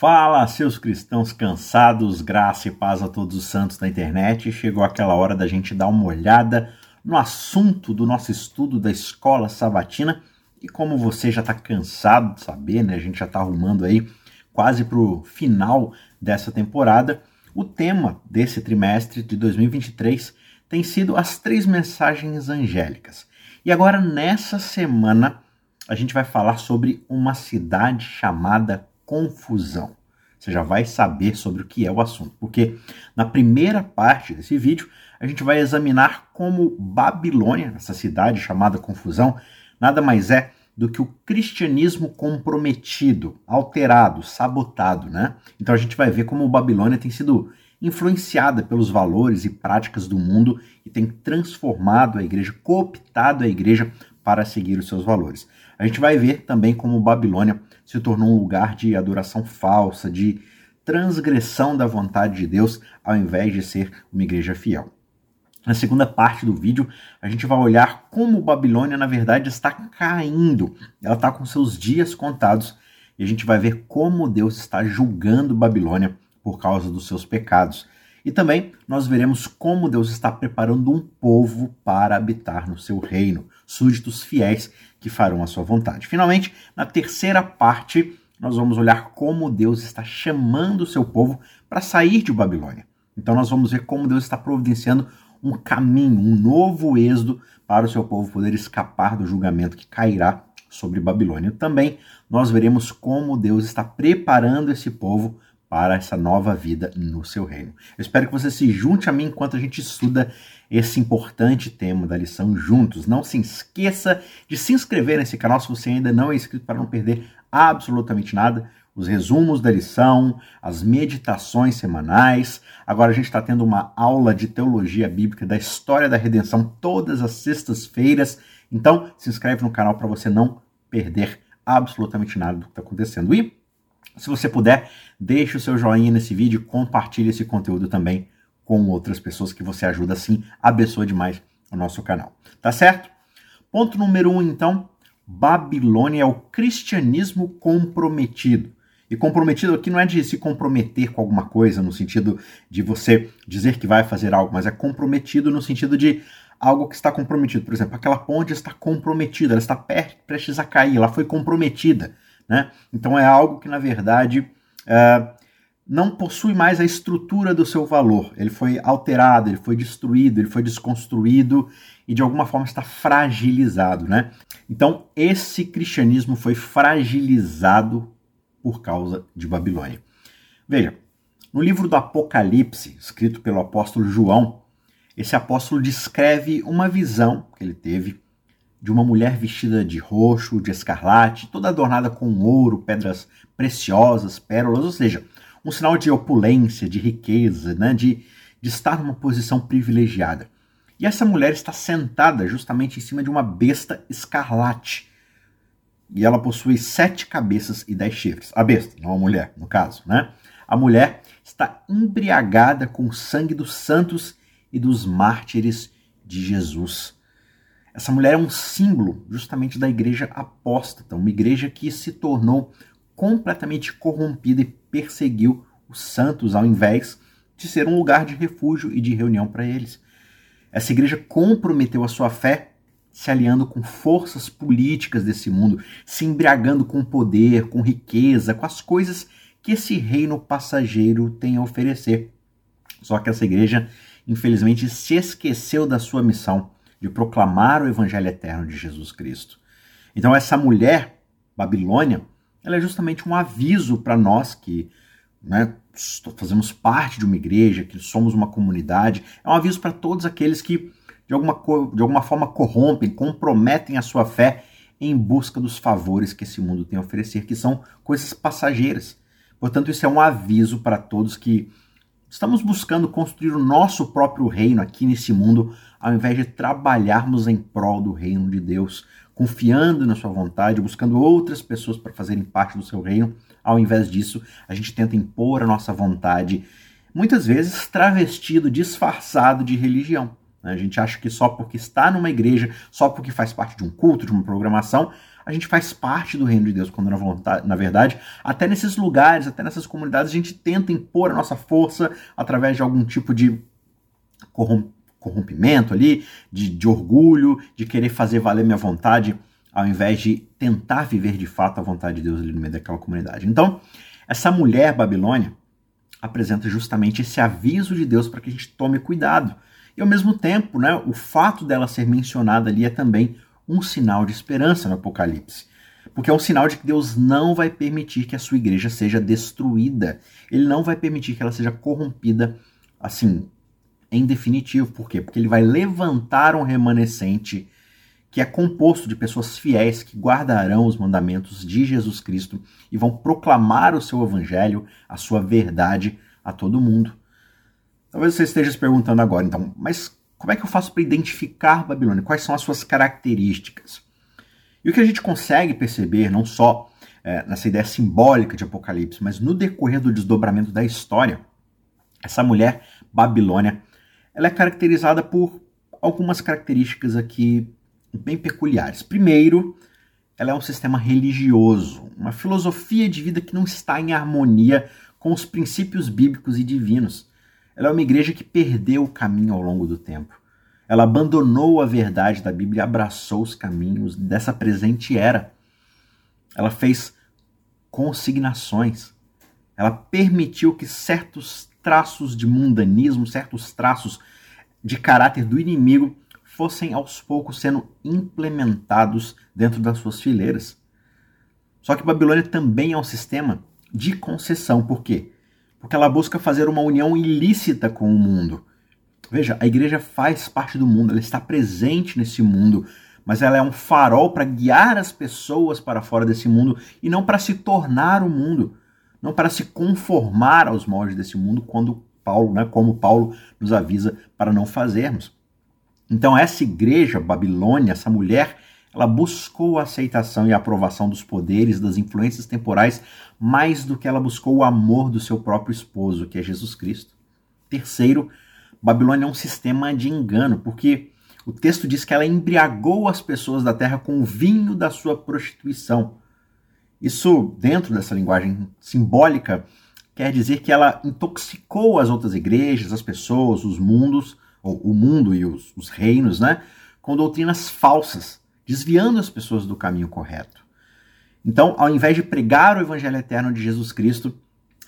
Fala, seus cristãos cansados, graça e paz a todos os santos da internet. Chegou aquela hora da gente dar uma olhada no assunto do nosso estudo da escola sabatina. E como você já está cansado de saber, né? A gente já está arrumando aí quase para o final dessa temporada. O tema desse trimestre de 2023 tem sido as três mensagens angélicas. E agora, nessa semana, a gente vai falar sobre uma cidade chamada confusão. Você já vai saber sobre o que é o assunto, porque na primeira parte desse vídeo a gente vai examinar como Babilônia, essa cidade chamada confusão, nada mais é do que o cristianismo comprometido, alterado, sabotado, né? Então a gente vai ver como Babilônia tem sido influenciada pelos valores e práticas do mundo e tem transformado a igreja, cooptado a igreja para seguir os seus valores. A gente vai ver também como Babilônia se tornou um lugar de adoração falsa, de transgressão da vontade de Deus, ao invés de ser uma igreja fiel. Na segunda parte do vídeo, a gente vai olhar como Babilônia, na verdade, está caindo. Ela está com seus dias contados e a gente vai ver como Deus está julgando Babilônia por causa dos seus pecados. E também nós veremos como Deus está preparando um povo para habitar no seu reino, súditos fiéis que farão a sua vontade. Finalmente, na terceira parte, nós vamos olhar como Deus está chamando o seu povo para sair de Babilônia. Então nós vamos ver como Deus está providenciando um caminho, um novo êxodo para o seu povo poder escapar do julgamento que cairá sobre Babilônia. Também nós veremos como Deus está preparando esse povo para essa nova vida no seu reino. Eu espero que você se junte a mim enquanto a gente estuda esse importante tema da lição juntos. Não se esqueça de se inscrever nesse canal se você ainda não é inscrito para não perder absolutamente nada. Os resumos da lição, as meditações semanais. Agora a gente está tendo uma aula de teologia bíblica da história da redenção todas as sextas-feiras. Então se inscreve no canal para você não perder absolutamente nada do que está acontecendo. E se você puder, deixe o seu joinha nesse vídeo, compartilhe esse conteúdo também com outras pessoas que você ajuda assim, abençoa demais o nosso canal. Tá certo? Ponto número um, então, Babilônia é o cristianismo comprometido. E comprometido aqui não é de se comprometer com alguma coisa, no sentido de você dizer que vai fazer algo, mas é comprometido no sentido de algo que está comprometido. Por exemplo, aquela ponte está comprometida, ela está prestes a cair, ela foi comprometida. Né? Então é algo que, na verdade, uh, não possui mais a estrutura do seu valor. Ele foi alterado, ele foi destruído, ele foi desconstruído e de alguma forma está fragilizado, né? Então, esse cristianismo foi fragilizado por causa de Babilônia. Veja, no livro do Apocalipse, escrito pelo apóstolo João, esse apóstolo descreve uma visão que ele teve de uma mulher vestida de roxo, de escarlate, toda adornada com ouro, pedras preciosas, pérolas, ou seja, um sinal de opulência, de riqueza, né? de, de estar numa posição privilegiada. E essa mulher está sentada justamente em cima de uma besta escarlate. E ela possui sete cabeças e dez chifres. A besta, não a mulher, no caso, né? A mulher está embriagada com o sangue dos santos e dos mártires de Jesus. Essa mulher é um símbolo justamente da igreja apóstata, uma igreja que se tornou completamente corrompida e perseguiu os santos ao invés de ser um lugar de refúgio e de reunião para eles. Essa igreja comprometeu a sua fé se aliando com forças políticas desse mundo, se embriagando com poder, com riqueza, com as coisas que esse reino passageiro tem a oferecer. Só que essa igreja, infelizmente, se esqueceu da sua missão de proclamar o evangelho eterno de Jesus Cristo. Então, essa mulher, Babilônia, ela é justamente um aviso para nós que né, fazemos parte de uma igreja, que somos uma comunidade. É um aviso para todos aqueles que de alguma, de alguma forma corrompem, comprometem a sua fé em busca dos favores que esse mundo tem a oferecer, que são coisas passageiras. Portanto, isso é um aviso para todos que estamos buscando construir o nosso próprio reino aqui nesse mundo, ao invés de trabalharmos em prol do reino de Deus, confiando na sua vontade, buscando outras pessoas para fazerem parte do seu reino. Ao invés disso, a gente tenta impor a nossa vontade, muitas vezes travestido, disfarçado de religião. Né? A gente acha que só porque está numa igreja, só porque faz parte de um culto, de uma programação, a gente faz parte do reino de Deus, quando na, vontade, na verdade, até nesses lugares, até nessas comunidades, a gente tenta impor a nossa força através de algum tipo de corrompimento ali, de, de orgulho, de querer fazer valer minha vontade, ao invés de tentar viver de fato a vontade de Deus ali no meio daquela comunidade. Então, essa mulher Babilônia apresenta justamente esse aviso de Deus para que a gente tome cuidado. E ao mesmo tempo, né, o fato dela ser mencionada ali é também um sinal de esperança no Apocalipse. Porque é um sinal de que Deus não vai permitir que a sua igreja seja destruída. Ele não vai permitir que ela seja corrompida, assim, em definitivo. Por quê? Porque ele vai levantar um remanescente que é composto de pessoas fiéis que guardarão os mandamentos de Jesus Cristo e vão proclamar o seu evangelho, a sua verdade a todo mundo. Talvez você esteja se perguntando agora, então, mas como é que eu faço para identificar Babilônia? Quais são as suas características? E o que a gente consegue perceber, não só é, nessa ideia simbólica de Apocalipse, mas no decorrer do desdobramento da história, essa mulher Babilônia, ela é caracterizada por algumas características aqui bem peculiares. Primeiro, ela é um sistema religioso, uma filosofia de vida que não está em harmonia com os princípios bíblicos e divinos. Ela é uma igreja que perdeu o caminho ao longo do tempo. Ela abandonou a verdade da Bíblia abraçou os caminhos dessa presente era. Ela fez consignações. Ela permitiu que certos traços de mundanismo, certos traços de caráter do inimigo fossem aos poucos sendo implementados dentro das suas fileiras. Só que Babilônia também é um sistema de concessão. Por quê? Porque ela busca fazer uma união ilícita com o mundo. Veja, a igreja faz parte do mundo, ela está presente nesse mundo, mas ela é um farol para guiar as pessoas para fora desse mundo e não para se tornar o mundo, não para se conformar aos moldes desse mundo, quando Paulo, né, como Paulo nos avisa para não fazermos. Então, essa igreja Babilônia, essa mulher, ela buscou a aceitação e a aprovação dos poderes, das influências temporais, mais do que ela buscou o amor do seu próprio esposo, que é Jesus Cristo. Terceiro, Babilônia é um sistema de engano, porque o texto diz que ela embriagou as pessoas da terra com o vinho da sua prostituição. Isso, dentro dessa linguagem simbólica, quer dizer que ela intoxicou as outras igrejas, as pessoas, os mundos, o mundo e os, os reinos, né, com doutrinas falsas, desviando as pessoas do caminho correto. Então, ao invés de pregar o evangelho eterno de Jesus Cristo,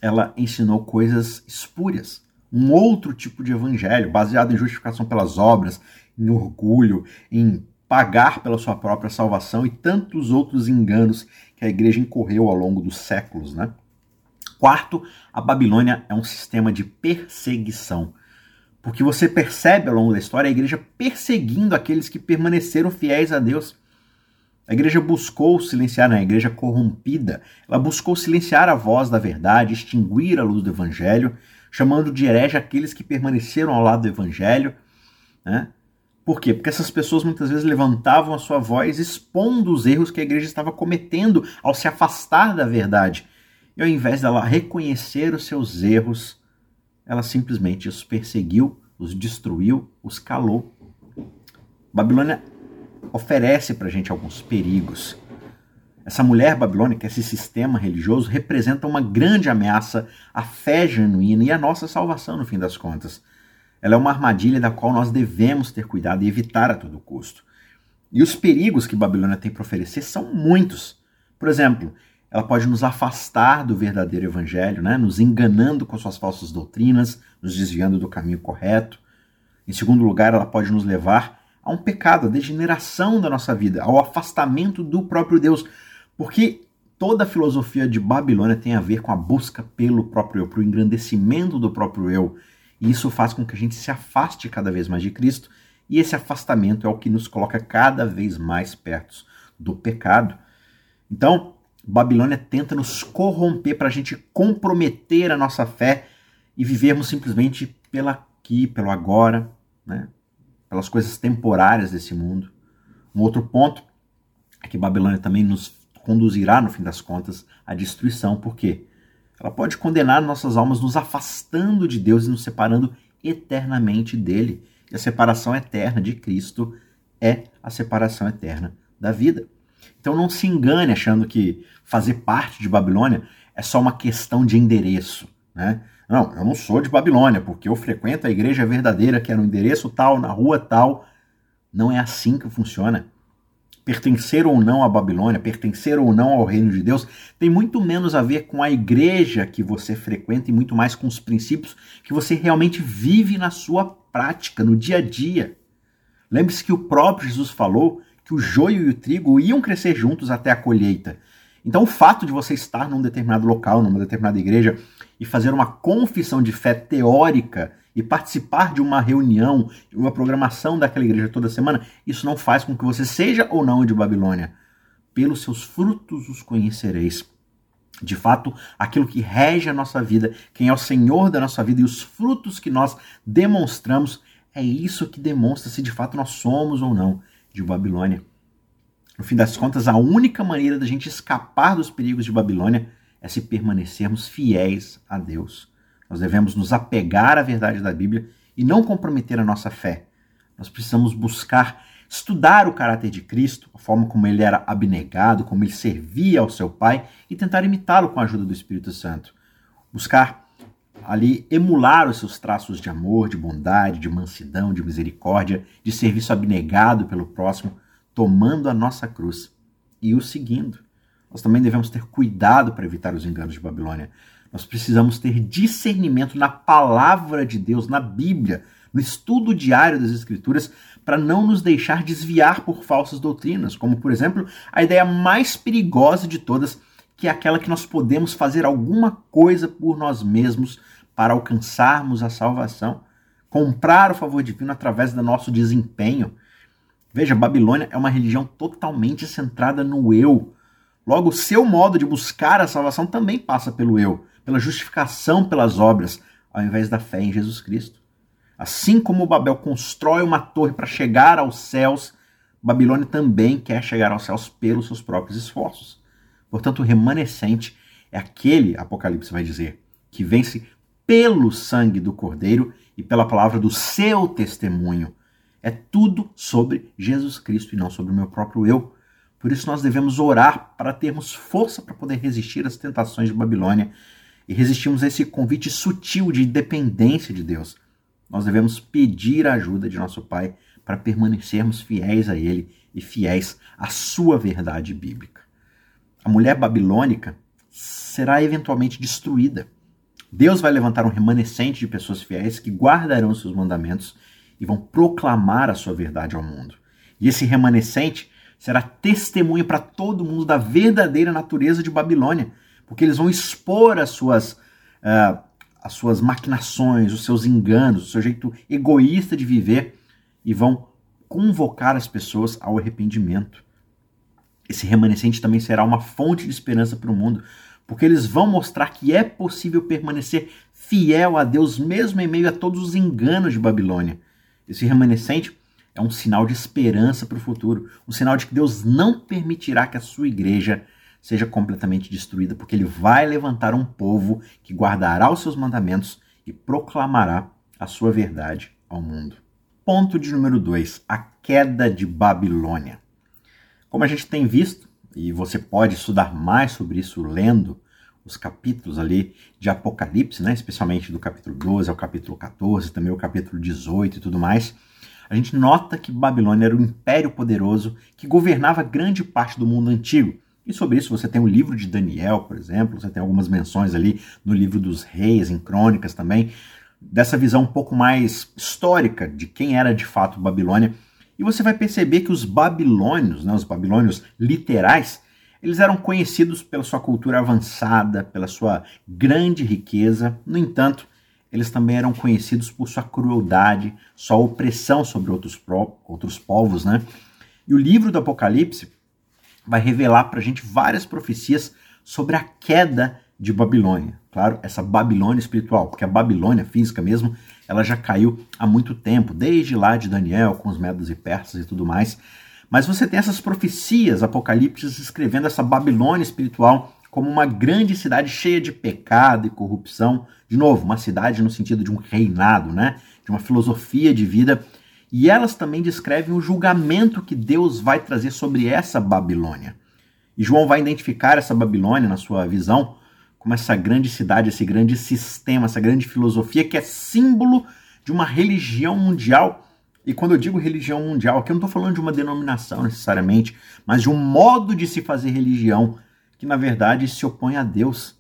ela ensinou coisas espúrias, um outro tipo de evangelho, baseado em justificação pelas obras, em orgulho, em pagar pela sua própria salvação e tantos outros enganos que a igreja incorreu ao longo dos séculos, né? Quarto, a Babilônia é um sistema de perseguição. Porque você percebe ao longo da história a igreja perseguindo aqueles que permaneceram fiéis a Deus. A igreja buscou silenciar, né? a igreja corrompida, ela buscou silenciar a voz da verdade, extinguir a luz do evangelho, chamando de herege aqueles que permaneceram ao lado do evangelho. Né? Por quê? Porque essas pessoas muitas vezes levantavam a sua voz expondo os erros que a igreja estava cometendo ao se afastar da verdade. E ao invés dela reconhecer os seus erros, ela simplesmente os perseguiu, os destruiu, os calou. Babilônia oferece para a gente alguns perigos. Essa mulher babilônica, esse sistema religioso, representa uma grande ameaça à fé genuína e à nossa salvação, no fim das contas. Ela é uma armadilha da qual nós devemos ter cuidado e evitar a todo custo. E os perigos que Babilônia tem para oferecer são muitos. Por exemplo, ela pode nos afastar do verdadeiro evangelho, né? nos enganando com suas falsas doutrinas, nos desviando do caminho correto. Em segundo lugar, ela pode nos levar a um pecado, a degeneração da nossa vida, ao afastamento do próprio Deus, porque toda a filosofia de Babilônia tem a ver com a busca pelo próprio eu, para o engrandecimento do próprio eu. E isso faz com que a gente se afaste cada vez mais de Cristo, e esse afastamento é o que nos coloca cada vez mais perto do pecado. Então, Babilônia tenta nos corromper para a gente comprometer a nossa fé e vivermos simplesmente pela aqui, pelo agora, né? pelas coisas temporárias desse mundo. Um outro ponto é que Babilônia também nos conduzirá, no fim das contas, à destruição. Por quê? Ela pode condenar nossas almas nos afastando de Deus e nos separando eternamente dele. E a separação eterna de Cristo é a separação eterna da vida. Então não se engane achando que fazer parte de Babilônia é só uma questão de endereço. Né? Não, eu não sou de Babilônia, porque eu frequento a igreja verdadeira, que é no endereço tal, na rua tal. Não é assim que funciona. Pertencer ou não à Babilônia, pertencer ou não ao reino de Deus, tem muito menos a ver com a igreja que você frequenta e muito mais com os princípios que você realmente vive na sua prática, no dia a dia. Lembre-se que o próprio Jesus falou que o joio e o trigo iam crescer juntos até a colheita. Então, o fato de você estar num determinado local, numa determinada igreja, e fazer uma confissão de fé teórica e participar de uma reunião, de uma programação daquela igreja toda semana, isso não faz com que você seja ou não de Babilônia. Pelos seus frutos os conhecereis. De fato, aquilo que rege a nossa vida, quem é o Senhor da nossa vida e os frutos que nós demonstramos, é isso que demonstra se de fato nós somos ou não de Babilônia. No fim das contas, a única maneira da gente escapar dos perigos de Babilônia é se permanecermos fiéis a Deus. Nós devemos nos apegar à verdade da Bíblia e não comprometer a nossa fé. Nós precisamos buscar estudar o caráter de Cristo, a forma como ele era abnegado, como ele servia ao seu Pai e tentar imitá-lo com a ajuda do Espírito Santo. Buscar ali emular os seus traços de amor, de bondade, de mansidão, de misericórdia, de serviço abnegado pelo próximo, tomando a nossa cruz e o seguindo. Nós também devemos ter cuidado para evitar os enganos de Babilônia. Nós precisamos ter discernimento na palavra de Deus, na Bíblia, no estudo diário das Escrituras, para não nos deixar desviar por falsas doutrinas, como, por exemplo, a ideia mais perigosa de todas, que é aquela que nós podemos fazer alguma coisa por nós mesmos para alcançarmos a salvação, comprar o favor divino através do nosso desempenho. Veja, Babilônia é uma religião totalmente centrada no eu. Logo, o seu modo de buscar a salvação também passa pelo eu, pela justificação pelas obras, ao invés da fé em Jesus Cristo. Assim como Babel constrói uma torre para chegar aos céus, Babilônia também quer chegar aos céus pelos seus próprios esforços. Portanto, o remanescente é aquele, Apocalipse vai dizer, que vence pelo sangue do Cordeiro e pela palavra do seu testemunho. É tudo sobre Jesus Cristo e não sobre o meu próprio eu. Por isso nós devemos orar para termos força para poder resistir às tentações de Babilônia e resistirmos a esse convite sutil de dependência de Deus. Nós devemos pedir a ajuda de nosso Pai para permanecermos fiéis a Ele e fiéis à sua verdade bíblica a mulher babilônica será eventualmente destruída. Deus vai levantar um remanescente de pessoas fiéis que guardarão seus mandamentos e vão proclamar a sua verdade ao mundo. E esse remanescente será testemunho para todo mundo da verdadeira natureza de Babilônia, porque eles vão expor as suas, uh, as suas maquinações, os seus enganos, o seu jeito egoísta de viver e vão convocar as pessoas ao arrependimento. Esse remanescente também será uma fonte de esperança para o mundo, porque eles vão mostrar que é possível permanecer fiel a Deus mesmo em meio a todos os enganos de Babilônia. Esse remanescente é um sinal de esperança para o futuro, um sinal de que Deus não permitirá que a sua igreja seja completamente destruída, porque ele vai levantar um povo que guardará os seus mandamentos e proclamará a sua verdade ao mundo. Ponto de número 2: a queda de Babilônia. Como a gente tem visto, e você pode estudar mais sobre isso lendo os capítulos ali de Apocalipse, né, especialmente do capítulo 12 ao capítulo 14, também o capítulo 18 e tudo mais, a gente nota que Babilônia era um império poderoso que governava grande parte do mundo antigo. E sobre isso você tem o livro de Daniel, por exemplo, você tem algumas menções ali no livro dos reis, em crônicas também, dessa visão um pouco mais histórica de quem era de fato Babilônia e você vai perceber que os babilônios, né, os babilônios literais, eles eram conhecidos pela sua cultura avançada, pela sua grande riqueza. No entanto, eles também eram conhecidos por sua crueldade, sua opressão sobre outros, outros povos. Né? E o livro do Apocalipse vai revelar para a gente várias profecias sobre a queda de Babilônia. Claro, essa Babilônia espiritual, porque a Babilônia física mesmo, ela já caiu há muito tempo, desde lá de Daniel, com os medos e persas e tudo mais. Mas você tem essas profecias apocalípticas escrevendo essa Babilônia espiritual como uma grande cidade cheia de pecado e corrupção. De novo, uma cidade no sentido de um reinado, né? de uma filosofia de vida E elas também descrevem o julgamento que Deus vai trazer sobre essa Babilônia. E João vai identificar essa Babilônia, na sua visão, como essa grande cidade, esse grande sistema, essa grande filosofia que é símbolo de uma religião mundial. E quando eu digo religião mundial, aqui eu não estou falando de uma denominação necessariamente, mas de um modo de se fazer religião que na verdade se opõe a Deus.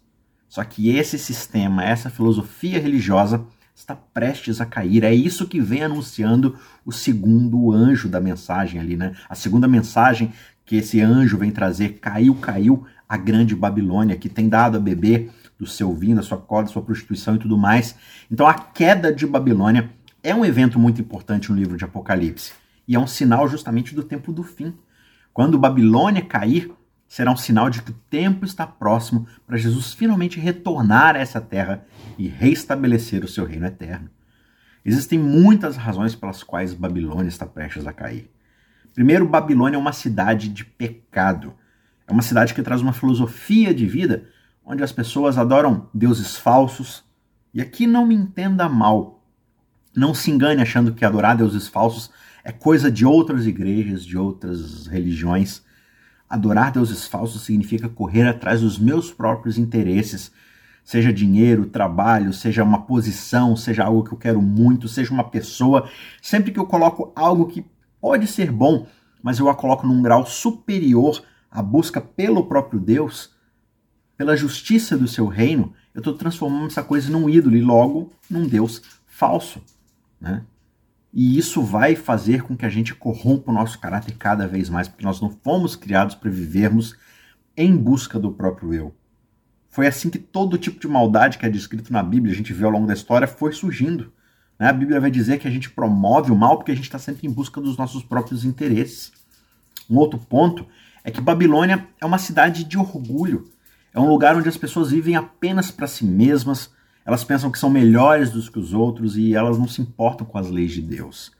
Só que esse sistema, essa filosofia religiosa, está prestes a cair. É isso que vem anunciando o segundo anjo da mensagem ali, né? A segunda mensagem que esse anjo vem trazer, caiu, caiu a grande Babilônia, que tem dado a beber do seu vinho, da sua corda, da sua prostituição e tudo mais. Então a queda de Babilônia é um evento muito importante no livro de Apocalipse. E é um sinal justamente do tempo do fim. Quando Babilônia cair, será um sinal de que o tempo está próximo para Jesus finalmente retornar a essa terra e restabelecer o seu reino eterno. Existem muitas razões pelas quais Babilônia está prestes a cair. Primeiro, Babilônia é uma cidade de pecado. É uma cidade que traz uma filosofia de vida onde as pessoas adoram deuses falsos. E aqui não me entenda mal. Não se engane achando que adorar deuses falsos é coisa de outras igrejas, de outras religiões. Adorar deuses falsos significa correr atrás dos meus próprios interesses, seja dinheiro, trabalho, seja uma posição, seja algo que eu quero muito, seja uma pessoa. Sempre que eu coloco algo que pode ser bom, mas eu a coloco num grau superior à busca pelo próprio Deus, pela justiça do seu reino, eu estou transformando essa coisa num ídolo e logo num Deus falso. Né? E isso vai fazer com que a gente corrompa o nosso caráter cada vez mais, porque nós não fomos criados para vivermos em busca do próprio eu. Foi assim que todo tipo de maldade que é descrito na Bíblia, a gente vê ao longo da história, foi surgindo. Né? A Bíblia vai dizer que a gente promove o mal porque a gente está sempre em busca dos nossos próprios interesses. Um outro ponto é que Babilônia é uma cidade de orgulho. É um lugar onde as pessoas vivem apenas para si mesmas, elas pensam que são melhores do que os outros e elas não se importam com as leis de Deus.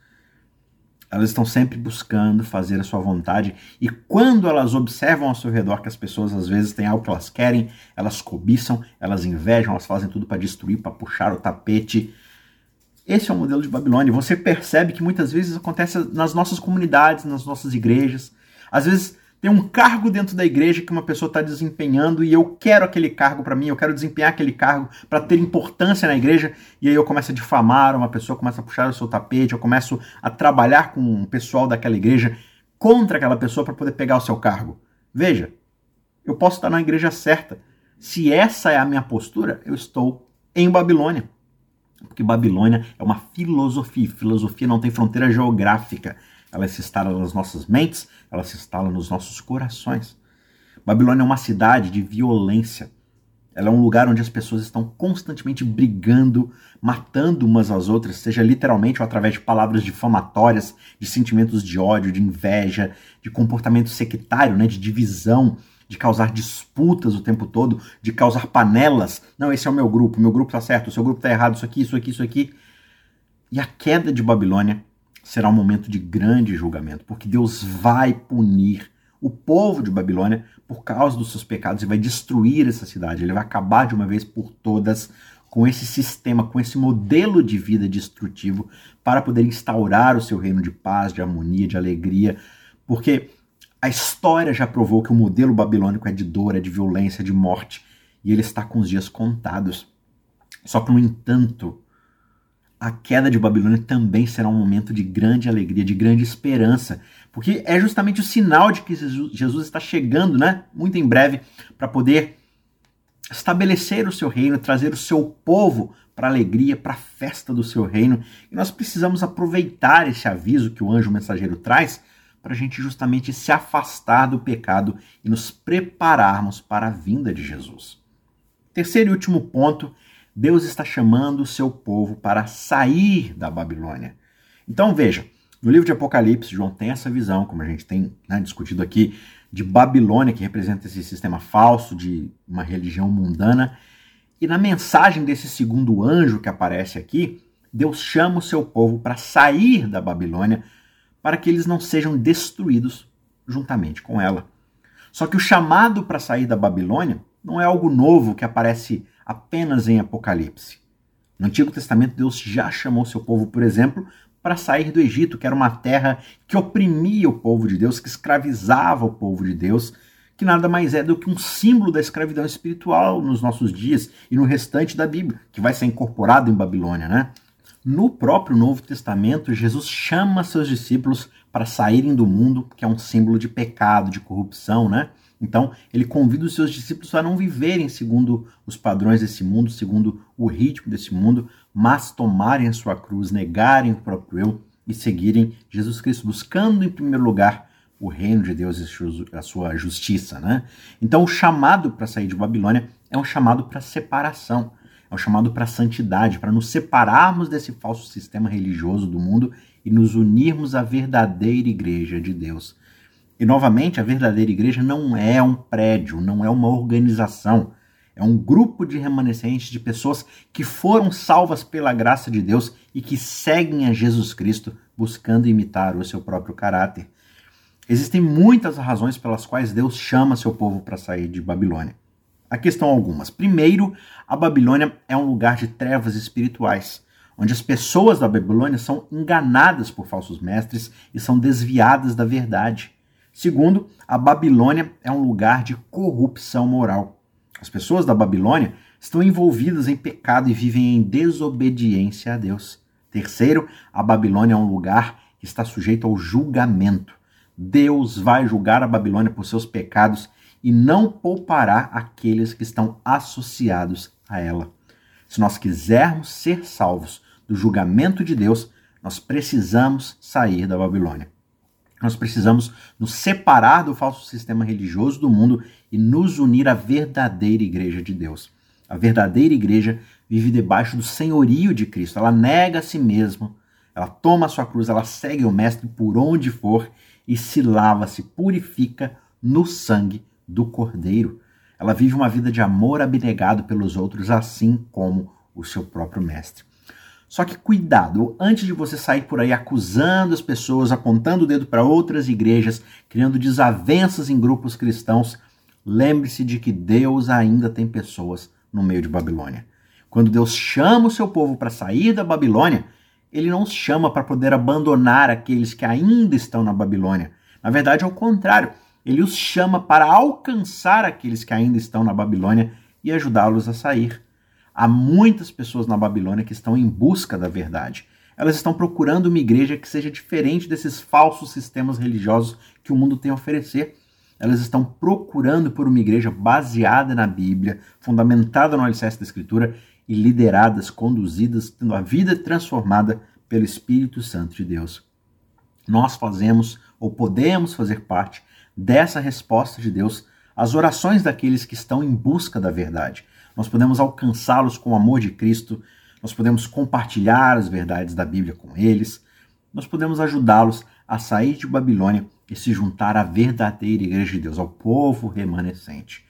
Elas estão sempre buscando fazer a sua vontade e quando elas observam ao seu redor que as pessoas às vezes têm algo que elas querem, elas cobiçam, elas invejam, elas fazem tudo para destruir, para puxar o tapete. Esse é o modelo de Babilônia. Você percebe que muitas vezes acontece nas nossas comunidades, nas nossas igrejas. Às vezes tem um cargo dentro da igreja que uma pessoa está desempenhando e eu quero aquele cargo para mim, eu quero desempenhar aquele cargo para ter importância na igreja, e aí eu começo a difamar uma pessoa, começa a puxar o seu tapete, eu começo a trabalhar com o pessoal daquela igreja contra aquela pessoa para poder pegar o seu cargo. Veja, eu posso estar na igreja certa. Se essa é a minha postura, eu estou em Babilônia. Porque Babilônia é uma filosofia. Filosofia não tem fronteira geográfica ela se instala nas nossas mentes, ela se instala nos nossos corações. Babilônia é uma cidade de violência. Ela é um lugar onde as pessoas estão constantemente brigando, matando umas às outras, seja literalmente ou através de palavras difamatórias, de sentimentos de ódio, de inveja, de comportamento sectário, né, de divisão, de causar disputas o tempo todo, de causar panelas. Não, esse é o meu grupo, meu grupo está certo, o seu grupo está errado, isso aqui, isso aqui, isso aqui. E a queda de Babilônia será um momento de grande julgamento, porque Deus vai punir o povo de Babilônia por causa dos seus pecados e vai destruir essa cidade. Ele vai acabar de uma vez por todas com esse sistema, com esse modelo de vida destrutivo para poder instaurar o seu reino de paz, de harmonia, de alegria, porque a história já provou que o modelo babilônico é de dor, é de violência, é de morte, e ele está com os dias contados. Só que, no entanto, a queda de Babilônia também será um momento de grande alegria, de grande esperança, porque é justamente o sinal de que Jesus está chegando, né, muito em breve, para poder estabelecer o seu reino, trazer o seu povo para a alegria, para a festa do seu reino. E nós precisamos aproveitar esse aviso que o anjo mensageiro traz para a gente justamente se afastar do pecado e nos prepararmos para a vinda de Jesus. Terceiro e último ponto Deus está chamando o seu povo para sair da Babilônia. Então veja, no livro de Apocalipse, João tem essa visão, como a gente tem né, discutido aqui, de Babilônia, que representa esse sistema falso de uma religião mundana. E na mensagem desse segundo anjo que aparece aqui, Deus chama o seu povo para sair da Babilônia, para que eles não sejam destruídos juntamente com ela. Só que o chamado para sair da Babilônia não é algo novo que aparece apenas em Apocalipse. No Antigo Testamento, Deus já chamou seu povo, por exemplo, para sair do Egito, que era uma terra que oprimia o povo de Deus, que escravizava o povo de Deus, que nada mais é do que um símbolo da escravidão espiritual nos nossos dias e no restante da Bíblia, que vai ser incorporado em Babilônia, né? No próprio Novo Testamento, Jesus chama seus discípulos para saírem do mundo, que é um símbolo de pecado, de corrupção, né? Então, ele convida os seus discípulos a não viverem segundo os padrões desse mundo, segundo o ritmo desse mundo, mas tomarem a sua cruz, negarem o próprio eu e seguirem Jesus Cristo, buscando em primeiro lugar o reino de Deus e a sua justiça, né? Então, o chamado para sair de Babilônia é um chamado para separação, é um chamado para santidade, para nos separarmos desse falso sistema religioso do mundo e nos unirmos à verdadeira igreja de Deus. E novamente, a verdadeira igreja não é um prédio, não é uma organização. É um grupo de remanescentes, de pessoas que foram salvas pela graça de Deus e que seguem a Jesus Cristo, buscando imitar o seu próprio caráter. Existem muitas razões pelas quais Deus chama seu povo para sair de Babilônia. Aqui estão algumas. Primeiro, a Babilônia é um lugar de trevas espirituais, onde as pessoas da Babilônia são enganadas por falsos mestres e são desviadas da verdade. Segundo, a Babilônia é um lugar de corrupção moral. As pessoas da Babilônia estão envolvidas em pecado e vivem em desobediência a Deus. Terceiro, a Babilônia é um lugar que está sujeito ao julgamento. Deus vai julgar a Babilônia por seus pecados e não poupará aqueles que estão associados a ela. Se nós quisermos ser salvos do julgamento de Deus, nós precisamos sair da Babilônia. Nós precisamos nos separar do falso sistema religioso do mundo e nos unir à verdadeira igreja de Deus. A verdadeira igreja vive debaixo do senhorio de Cristo. Ela nega a si mesma, ela toma a sua cruz, ela segue o Mestre por onde for e se lava, se purifica no sangue do Cordeiro. Ela vive uma vida de amor abnegado pelos outros, assim como o seu próprio Mestre. Só que cuidado, antes de você sair por aí acusando as pessoas, apontando o dedo para outras igrejas, criando desavenças em grupos cristãos, lembre-se de que Deus ainda tem pessoas no meio de Babilônia. Quando Deus chama o seu povo para sair da Babilônia, ele não os chama para poder abandonar aqueles que ainda estão na Babilônia. Na verdade, ao contrário, ele os chama para alcançar aqueles que ainda estão na Babilônia e ajudá-los a sair. Há muitas pessoas na Babilônia que estão em busca da verdade. Elas estão procurando uma igreja que seja diferente desses falsos sistemas religiosos que o mundo tem a oferecer. Elas estão procurando por uma igreja baseada na Bíblia, fundamentada no alicerce da Escritura e lideradas, conduzidas, tendo a vida transformada pelo Espírito Santo de Deus. Nós fazemos ou podemos fazer parte dessa resposta de Deus às orações daqueles que estão em busca da verdade nós podemos alcançá-los com o amor de Cristo, nós podemos compartilhar as verdades da Bíblia com eles, nós podemos ajudá-los a sair de Babilônia e se juntar à verdadeira igreja de Deus, ao povo remanescente.